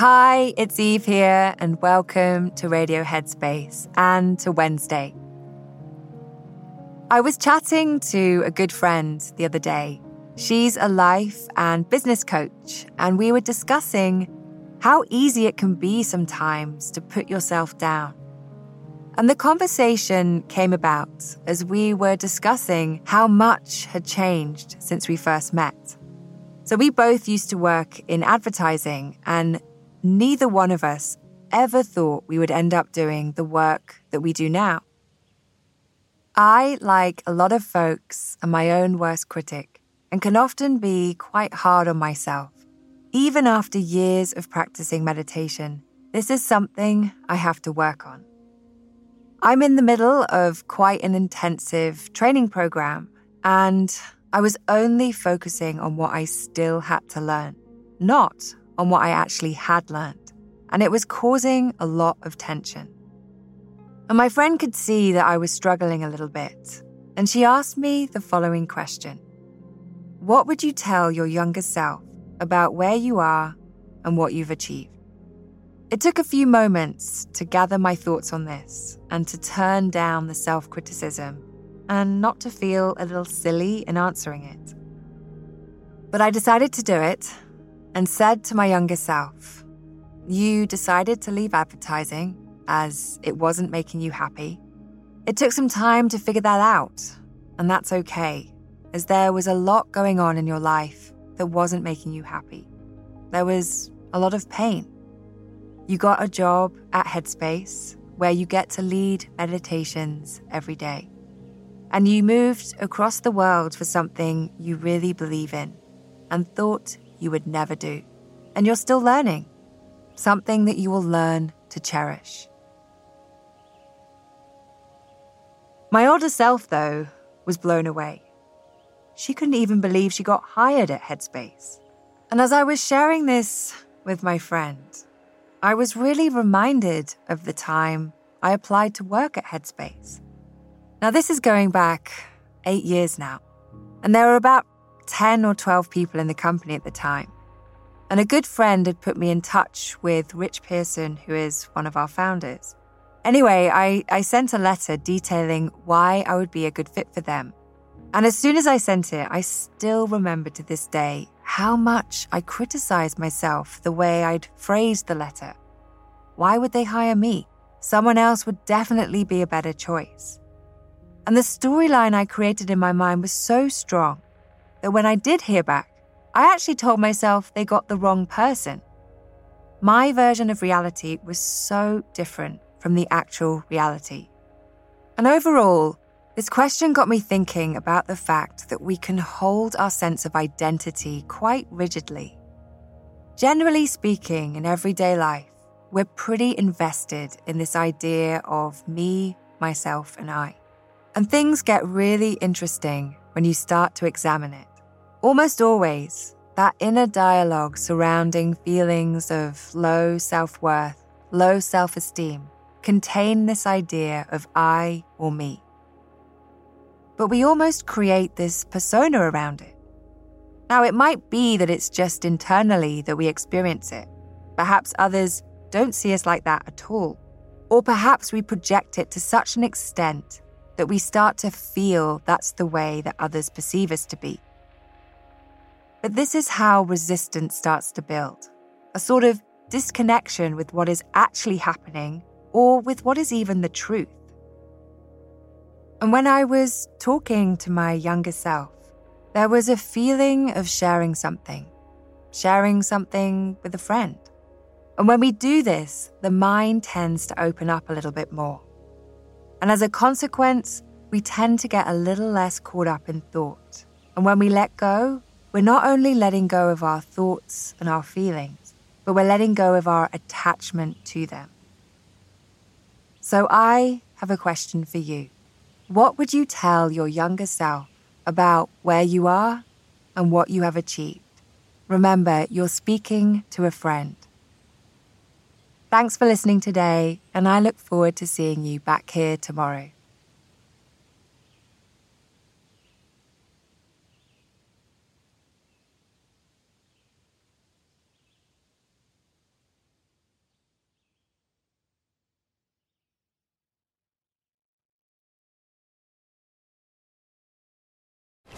Hi, it's Eve here, and welcome to Radio Headspace and to Wednesday. I was chatting to a good friend the other day. She's a life and business coach, and we were discussing how easy it can be sometimes to put yourself down. And the conversation came about as we were discussing how much had changed since we first met. So, we both used to work in advertising, and neither one of us ever thought we would end up doing the work that we do now. I, like a lot of folks, am my own worst critic and can often be quite hard on myself. Even after years of practicing meditation, this is something I have to work on. I'm in the middle of quite an intensive training program, and I was only focusing on what I still had to learn, not on what I actually had learned, and it was causing a lot of tension. And my friend could see that I was struggling a little bit, and she asked me the following question What would you tell your younger self about where you are and what you've achieved? It took a few moments to gather my thoughts on this and to turn down the self criticism and not to feel a little silly in answering it. But I decided to do it and said to my younger self, You decided to leave advertising as it wasn't making you happy. It took some time to figure that out, and that's okay, as there was a lot going on in your life that wasn't making you happy. There was a lot of pain. You got a job at Headspace where you get to lead meditations every day. And you moved across the world for something you really believe in and thought you would never do. And you're still learning, something that you will learn to cherish. My older self, though, was blown away. She couldn't even believe she got hired at Headspace. And as I was sharing this with my friend, I was really reminded of the time I applied to work at Headspace. Now, this is going back eight years now, and there were about 10 or 12 people in the company at the time. And a good friend had put me in touch with Rich Pierson, who is one of our founders. Anyway, I, I sent a letter detailing why I would be a good fit for them. And as soon as I sent it, I still remember to this day how much I criticized myself the way I'd phrased the letter. Why would they hire me? Someone else would definitely be a better choice. And the storyline I created in my mind was so strong that when I did hear back, I actually told myself they got the wrong person. My version of reality was so different from the actual reality. And overall, this question got me thinking about the fact that we can hold our sense of identity quite rigidly. Generally speaking, in everyday life, we're pretty invested in this idea of me, myself, and I. And things get really interesting when you start to examine it. Almost always, that inner dialogue surrounding feelings of low self worth, low self esteem, contain this idea of I or me. But we almost create this persona around it. Now, it might be that it's just internally that we experience it. Perhaps others don't see us like that at all. Or perhaps we project it to such an extent that we start to feel that's the way that others perceive us to be. But this is how resistance starts to build a sort of disconnection with what is actually happening or with what is even the truth. And when I was talking to my younger self, there was a feeling of sharing something, sharing something with a friend. And when we do this, the mind tends to open up a little bit more. And as a consequence, we tend to get a little less caught up in thought. And when we let go, we're not only letting go of our thoughts and our feelings, but we're letting go of our attachment to them. So I have a question for you. What would you tell your younger self about where you are and what you have achieved? Remember, you're speaking to a friend. Thanks for listening today, and I look forward to seeing you back here tomorrow.